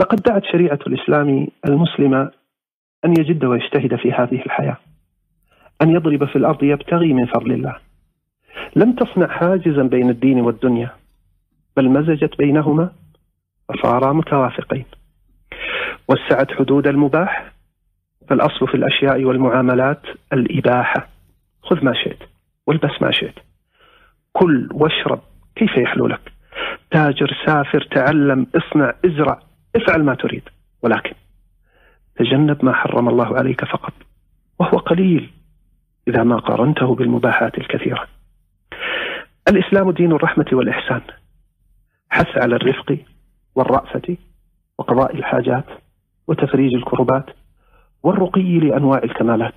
لقد دعت شريعة الإسلام المسلم أن يجد ويجتهد في هذه الحياة أن يضرب في الأرض يبتغي من فضل الله. لم تصنع حاجزا بين الدين والدنيا بل مزجت بينهما فصارا متوافقين وسعت حدود المباح فالأصل في الأشياء والمعاملات الإباحة. خذ ما شئت والبس ما شئت. كل واشرب كيف يحلو لك؟ تاجر سافر تعلم اصنع ازرع. افعل ما تريد ولكن تجنب ما حرم الله عليك فقط وهو قليل إذا ما قارنته بالمباحات الكثيرة. الإسلام دين الرحمة والإحسان حث على الرفق والرأفة وقضاء الحاجات وتفريج الكربات والرقي لأنواع الكمالات.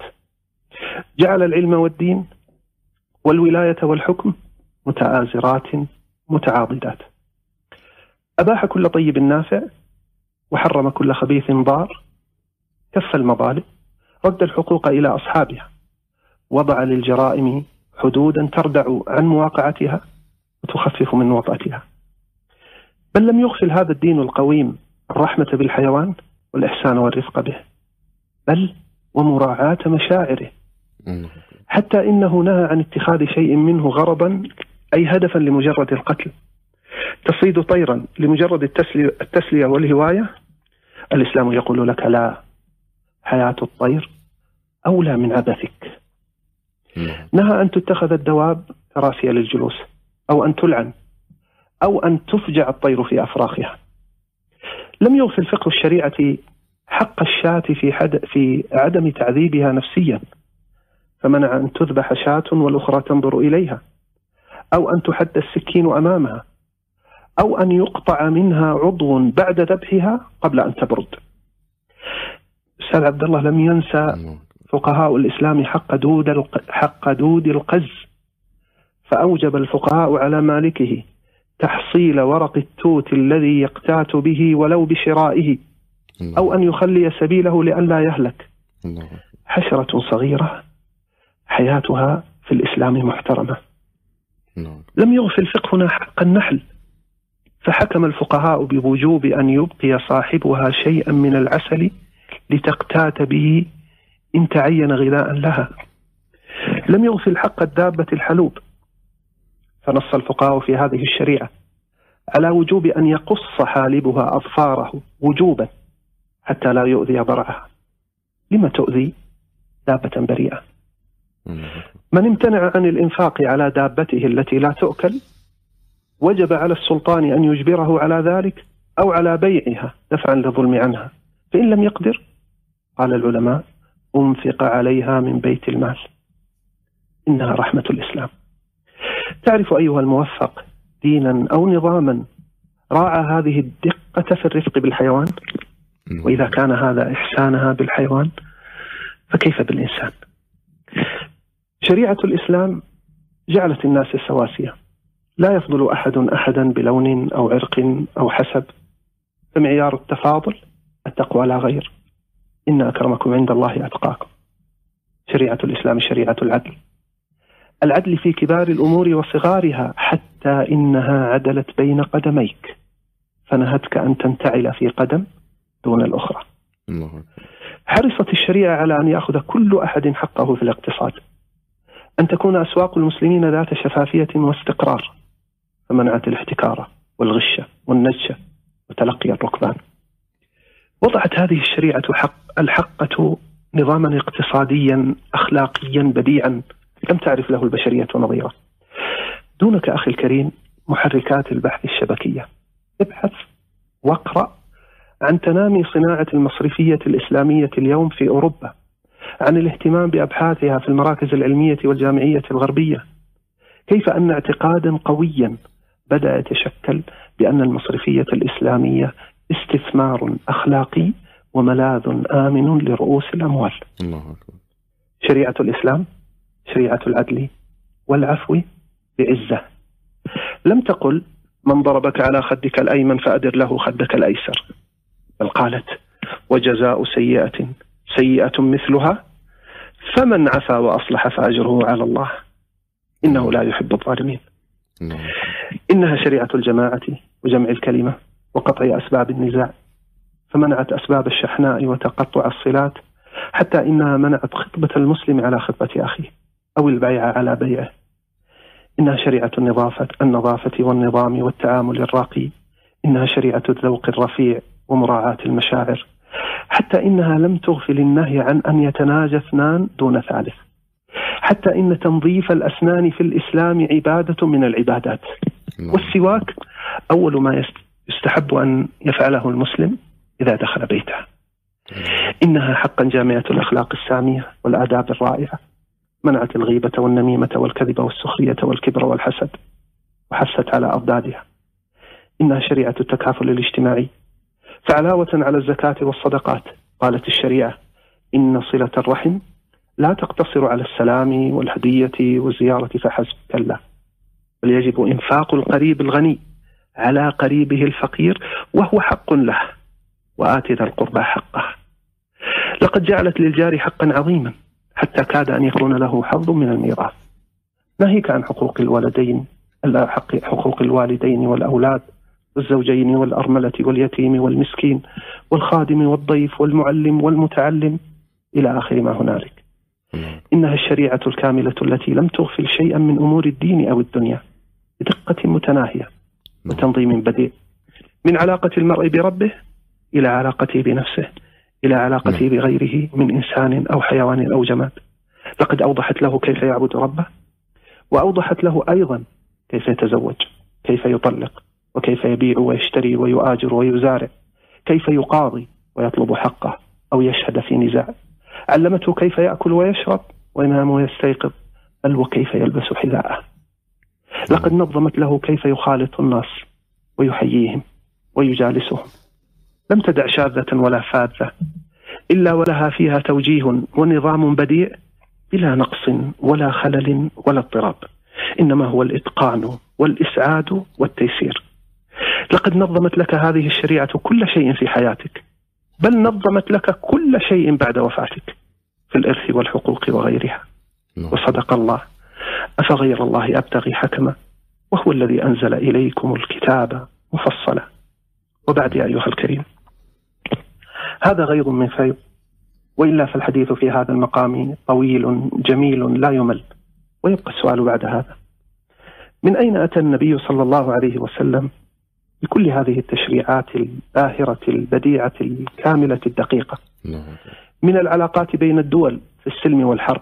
جعل العلم والدين والولاية والحكم متآزرات متعاضدات. أباح كل طيب نافع وحرم كل خبيث ضار كف المظالم رد الحقوق إلى أصحابها وضع للجرائم حدودا تردع عن مواقعتها وتخفف من وطأتها بل لم يغفل هذا الدين القويم الرحمة بالحيوان والإحسان والرفق به بل ومراعاة مشاعره. حتى إنه نهى عن اتخاذ شيء منه غرضا أي هدفا لمجرد القتل. تصيد طيرا لمجرد التسلية, التسلية والهواية؟ الإسلام يقول لك لا حياة الطير أولى من عبثك. نهى أن تتخذ الدواب كراسي للجلوس أو أن تلعن أو أن تفجع الطير في أفراخها. لم يغفل فقه الشريعة حق الشاة في, حد في عدم تعذيبها نفسيا فمنع أن تذبح شاة والأخرى تنظر إليها أو أن تحد السكين أمامها. أو أن يقطع منها عضو بعد ذبحها قبل أن تبرد. أستاذ عبد الله لم ينسى فقهاء الإسلام حق دود حق دود القز. فأوجب الفقهاء على مالكه تحصيل ورق التوت الذي يقتات به ولو بشرائه أو أن يخلي سبيله لئلا يهلك. حشرة صغيرة حياتها في الإسلام محترمة. لم يغفل فقهنا حق النحل. فحكم الفقهاء بوجوب أن يبقي صاحبها شيئا من العسل لتقتات به إن تعين غذاء لها. لم يغفل حق الدابة الحلوب. فنص الفقهاء في هذه الشريعة على وجوب أن يقص حالبها أظفاره وجوبا حتى لا يؤذي ضرعها. لما تؤذي دابة بريئة؟ من امتنع عن الإنفاق على دابته التي لا تؤكل وجب على السلطان أن يجبره على ذلك أو على بيعها دفعا للظلم عنها. فإن لم يقدر قال العلماء أنفق عليها من بيت المال. إنها رحمة الإسلام. تعرف أيها الموفق دينا أو نظاما راعى هذه الدقة في الرفق بالحيوان؟ وإذا كان هذا إحسانها بالحيوان فكيف بالإنسان؟ شريعة الإسلام جعلت الناس سواسية. لا يفضل أحد أحدا بلون أو عرق أو حسب. فمعيار التفاضل التقوى لا غير. إن أكرمكم عند الله أتقاكم. شريعة الإسلام شريعة العدل. العدل في كبار الأمور وصغارها حتى إنها عدلت بين قدميك. فنهتك أن تنتعل في قدم دون الأخرى. الله. حرصت الشريعة على أن يأخذ كل أحد حقه في الاقتصاد. أن تكون أسواق المسلمين ذات شفافية واستقرار. فمنعت الاحتكار والغش والنجش وتلقي الركبان. وضعت هذه الشريعة حق الحقة نظاما اقتصاديا أخلاقيا بديعا لم تعرف له البشرية نظيره دونك أخي الكريم محركات البحث الشبكية. ابحث واقرأ عن تنامي صناعة المصرفية الإسلامية اليوم في أوروبا عن الاهتمام بأبحاثها في المراكز العلمية والجامعية الغربية. كيف أن اعتقادا قويا بدأ يتشكل بأن المصرفية الإسلامية استثمار أخلاقي وملاذ آمن لرؤوس الأموال. الله أكبر. شريعة الإسلام شريعة العدل والعفو بعزة. لم تقل من ضربك على خدك الأيمن فأدر له خدك الأيسر. بل قالت وجزاء سيئة سيئة مثلها فمن عفا وأصلح فأجره على الله. إنه لا يحب الظالمين. إنها شريعة الجماعة وجمع الكلمة وقطع أسباب النزاع فمنعت أسباب الشحناء وتقطع الصلات حتى إنها منعت خطبة المسلم على خطبة أخيه أو البيع على بيعه. إنها شريعة النظافة النظافة والنظام والتعامل الراقي إنها شريعة الذوق الرفيع ومراعاة المشاعر. حتى إنها لم تغفل النهي عن أن يتناجى اثنان دون ثالث. حتى إن تنظيف الأسنان في الإسلام عبادة من العبادات. والسواك أول ما يستحب أن يفعله المسلم إذا دخل بيته. إنها حقا جامعة الأخلاق السامية والآداب الرائعة منعت الغيبة والنميمة والكذب والسخرية والكبر والحسد وحثت على أضدادها. إنها شريعة التكافل الاجتماعي. فعلاوة على الزكاة والصدقات قالت الشريعة إن صلة الرحم لا تقتصر على السلام والهدية والزيارة فحسب كلا بل يجب إنفاق القريب الغني على قريبه الفقير وهو حق له وآت ذا القربى حقه. لقد جعلت للجار حقا عظيما حتى كاد أن يكون له حظ من الميراث. ناهيك عن حقوق الولدين حقوق الوالدين والأولاد والزوجين والأرملة واليتيم والمسكين والخادم والضيف والمعلم والمتعلم إلى آخر ما هنالك. إنها الشريعة الكاملة التي لم تغفل شيئا من أمور الدين أو الدنيا بدقة متناهية وتنظيم بديع. من علاقة المرء بربه إلى علاقته بنفسه إلى علاقته بغيره من إنسان أو حيوان أو جماد. لقد أوضحت له كيف يعبد ربه وأوضحت له أيضا كيف يتزوج كيف يطلق وكيف يبيع ويشتري ويؤاجر ويزارع كيف يقاضي ويطلب حقه أو يشهد في نزاع. علمته كيف يأكل ويشرب وينام ويستيقظ بل وكيف يلبس حذاءه. لقد نظمت له كيف يخالط الناس ويحييهم ويجالسهم. لم تدع شاذة ولا فاذة إلا ولها فيها توجيه ونظام بديع بلا نقص ولا خلل ولا اضطراب. إنما هو الإتقان والإسعاد والتيسير. لقد نظمت لك هذه الشريعة كل شيء في حياتك. بل نظمت لك كل شيء بعد وفاتك في الإرث والحقوق وغيرها. نعم. وصدق الله. أفغير الله أبتغي حكما. وهو الذي أنزل إليكم الكتاب مفصلا. وبعد يا أيها الكريم. هذا غيظ من فيض وإلا فالحديث في هذا المقام طويل جميل لا يمل. ويبقى السؤال بعد هذا. من أين أتى النبي صلى الله عليه وسلم؟ بكل هذه التشريعات الباهرة البديعة الكاملة الدقيقة. نعم. من العلاقات بين الدول في السلم والحرب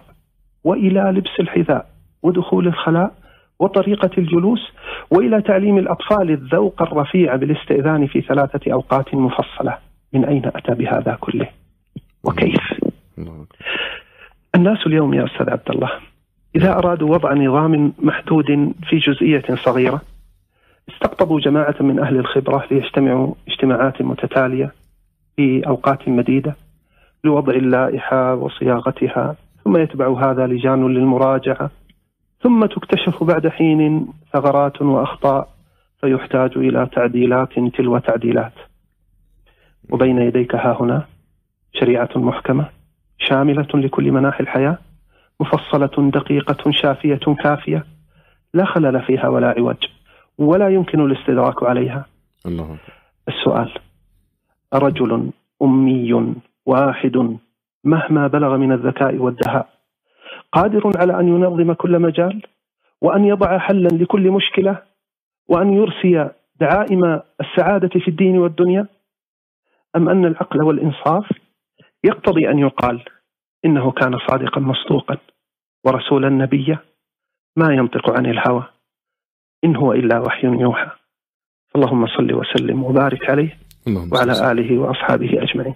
وإلى لبس الحذاء ودخول الخلاء وطريقة الجلوس وإلى تعليم الأطفال الذوق الرفيع بالاستئذان في ثلاثة أوقات مفصلة. من أين أتى بهذا كله؟ وكيف؟ الناس اليوم يا أستاذ عبد الله إذا أرادوا وضع نظام محدود في جزئية صغيرة استقطبوا جماعة من أهل الخبرة ليجتمعوا اجتماعات متتالية في أوقات مديدة لوضع اللائحة وصياغتها ثم يتبع هذا لجان للمراجعة ثم تكتشف بعد حين ثغرات وأخطاء فيحتاج إلى تعديلات تلو تعديلات. وبين يديك ها هنا شريعة محكمة شاملة لكل مناحي الحياة مفصلة دقيقة شافية كافية لا خلل فيها ولا عوج. ولا يمكن الاستدراك عليها. الله السؤال رجل أمي واحد مهما بلغ من الذكاء والدهاء قادر على أن ينظم كل مجال وأن يضع حلا لكل مشكلة وأن يرسي دعائم السعادة في الدين والدنيا؟ أم أن العقل والإنصاف يقتضي أن يقال إنه كان صادقا مصدوقا ورسولا نبيا؟ ما ينطق عن الهوى. إن هو إلا وحي يوحى. اللهم صل وسلم وبارك عليه وعلى آله وأصحابه أجمعين.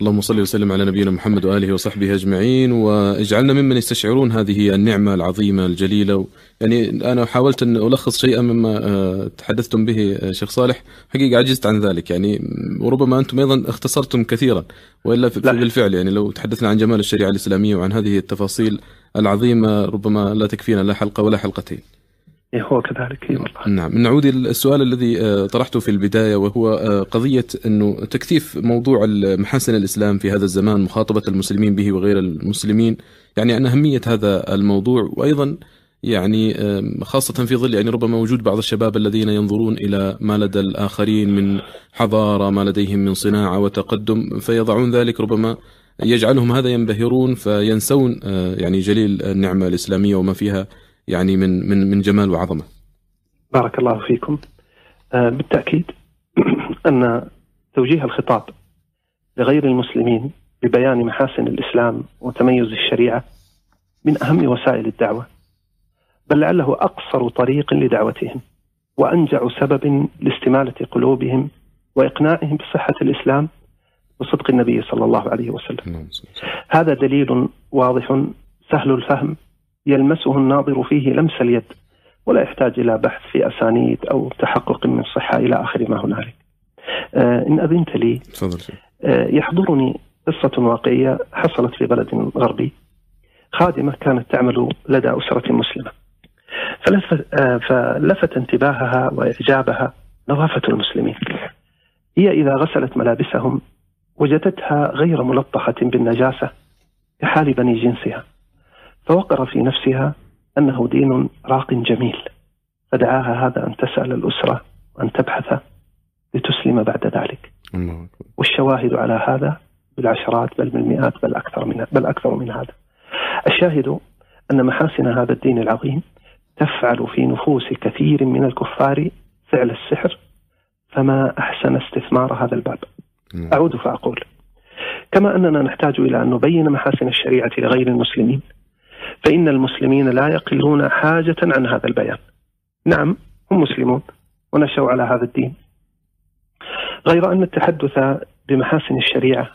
اللهم صل وسلم على نبينا محمد وآله وصحبه أجمعين. واجعلنا ممن يستشعرون هذه النعمة العظيمة الجليلة. يعني أنا حاولت أن ألخص شيئا مما آه، تحدثتم به آه، شيخ صالح. حقيقة عجزت عن ذلك. يعني وربما أنتم أيضا اختصرتم كثيرا. وإلا بالفعل يعني لو تحدثنا عن جمال الشريعة الإسلامية وعن هذه التفاصيل العظيمة ربما لا تكفينا لا حلقة ولا حلقتين. إيه، هو كذلك والله. نعم نعود السؤال الذي آه، طرحته في البداية وهو آه، قضية إنه تكثيف موضوع محاسن الإسلام في هذا الزمان مخاطبة المسلمين به وغير المسلمين يعني عن أهمية هذا الموضوع وأيضا يعني خاصة في ظل يعني ربما وجود بعض الشباب الذين ينظرون إلى ما لدى الآخرين من حضارة ما لديهم من صناعة وتقدم فيضعون ذلك ربما يجعلهم هذا ينبهرون فينسون آه، يعني جليل النعمة الإسلامية وما فيها يعني من من من جمال وعظمة. بارك الله فيكم. آه، بالتأكيد أن توجيه الخطاب لغير المسلمين ببيان محاسن الإسلام وتميز الشريعة من أهم وسائل الدعوة بل لعله أقصر طريق لدعوتهم وأنجع سبب لاستمالة قلوبهم وإقناعهم بصحة الإسلام وصدق النبي صلى الله عليه وسلم هذا دليل واضح سهل الفهم يلمسه الناظر فيه لمس اليد ولا يحتاج إلى بحث في أسانيد أو تحقق من صحة إلى آخر ما هنالك. آه إن أذنت لي آه يحضرني قصة واقعية حصلت في بلد غربي. خادمة كانت تعمل لدى أسرة مسلمة. فلفت, آه فلفت انتباهها وإعجابها نظافة المسلمين. هي إذا غسلت ملابسهم وجدتها غير ملطخة بالنجاسة كحال بني جنسها. فوقر في نفسها أنه دين راق جميل فدعاها هذا أن تسأل الأسرة وأن تبحث لتسلم بعد ذلك. والشواهد على هذا بالعشرات بل بالمئات بل أكثر من بل أكثر من هذا. الشاهد أن محاسن هذا الدين العظيم تفعل في نفوس كثير من الكفار فعل السحر فما أحسن استثمار هذا الباب. نعم. أعود فأقول كما أننا نحتاج إلى أن نبين محاسن الشريعة لغير المسلمين فإن المسلمين لا يقلون حاجة عن هذا البيان. نعم هم مسلمون ونشأوا على هذا الدين. غير أن التحدث بمحاسن الشريعة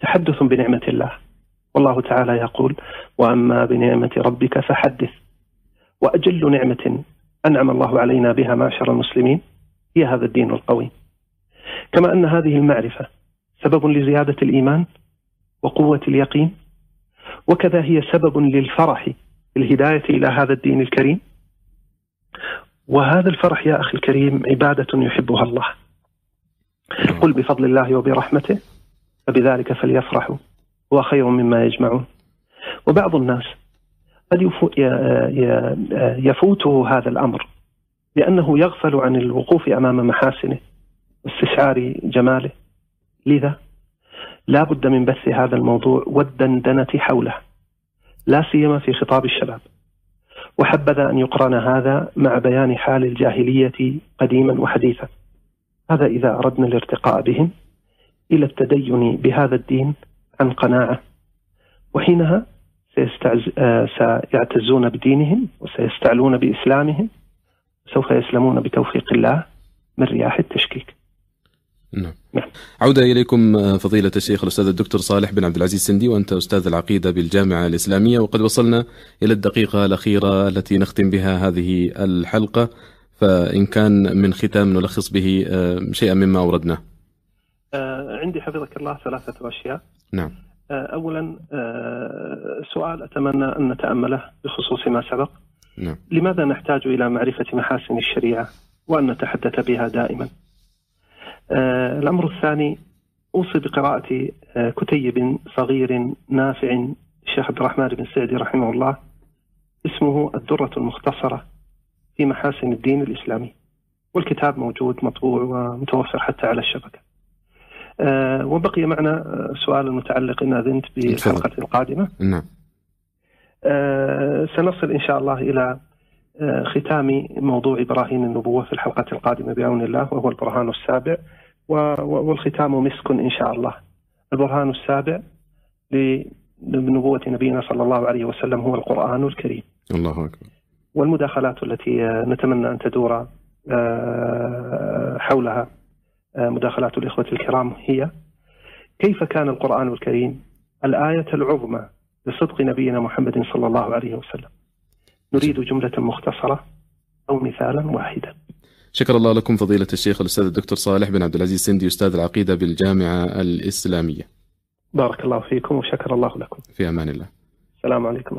تحدث بنعمة الله. والله تعالى يقول وأما بنعمة ربك فحدث. وأجل نعمة أنعم الله علينا بها معشر المسلمين هي هذا الدين القويم كما أن هذه المعرفة سبب لزيادة الإيمان وقوة اليقين وكذا هي سبب للفرح بالهداية إلى هذا الدين الكريم. وهذا الفرح يا أخي الكريم عبادة يحبها الله. قل بفضل الله وبرحمته فبذلك فليفرحوا هو خير مما يجمعون. وبعض الناس قد يفوته هذا الأمر لأنه يغفل عن الوقوف أمام محاسنه واستشعار جماله. لذا لا بد من بث هذا الموضوع والدندنة حوله لا سيما في خطاب الشباب. وحبذا أن يقرن هذا مع بيان حال الجاهلية قديما وحديثا. هذا إذا أردنا الارتقاء بهم إلى التدين بهذا الدين عن قناعة. وحينها آه، سيعتزون بدينهم وسيستعلون بإسلامهم سوف يسلمون بتوفيق الله من رياح التشكيك. نعم. نعم. عودة إليكم آه، فضيلة الشيخ الأستاذ الدكتور صالح بن عبد العزيز سندي وأنت أستاذ العقيدة بالجامعة الإسلامية وقد وصلنا إلى الدقيقة الأخيرة التي نختم بها هذه الحلقة فإن كان من ختام نلخص به آه، شيئا مما أوردناه آه، عندي حفظك الله ثلاثة أشياء نعم أولا سؤال أتمنى أن نتأمله بخصوص ما سبق نعم. لماذا نحتاج إلى معرفة محاسن الشريعة وأن نتحدث بها دائما الأمر الثاني أوصي بقراءة آه، كتيب صغير نافع الشيخ عبد الرحمن بن سعدي رحمه الله اسمه الدرة المختصرة في محاسن الدين الإسلامي. والكتاب موجود مطبوع ومتوفر حتى على الشبكة. أه وبقي معنا سؤال متعلق إن أذنت بالحلقة القادمة. نعم. سنصل إن شاء الله إلى ختام موضوع براهين النبوة في الحلقة القادمة بعون الله وهو البرهان السابع. والختام مسك إن شاء الله. البرهان السابع لنبوة نبينا صلى الله عليه وسلم هو القرآن الكريم. الله أكبر. والمداخلات التي نتمنى أن تدور آه، حولها آه، مداخلات الإخوة الكرام هي كيف كان القرآن الكريم؟ الآية العظمى لصدق نبينا محمد صلى الله عليه وسلم. نريد جملة مختصرة أو مثالا واحدا. شكر الله لكم فضيلة الشيخ الأستاذ الدكتور صالح بن عبد العزيز سندي أستاذ العقيدة بالجامعة الإسلامية. بارك الله فيكم وشكر الله لكم. في أمان الله. السلام عليكم.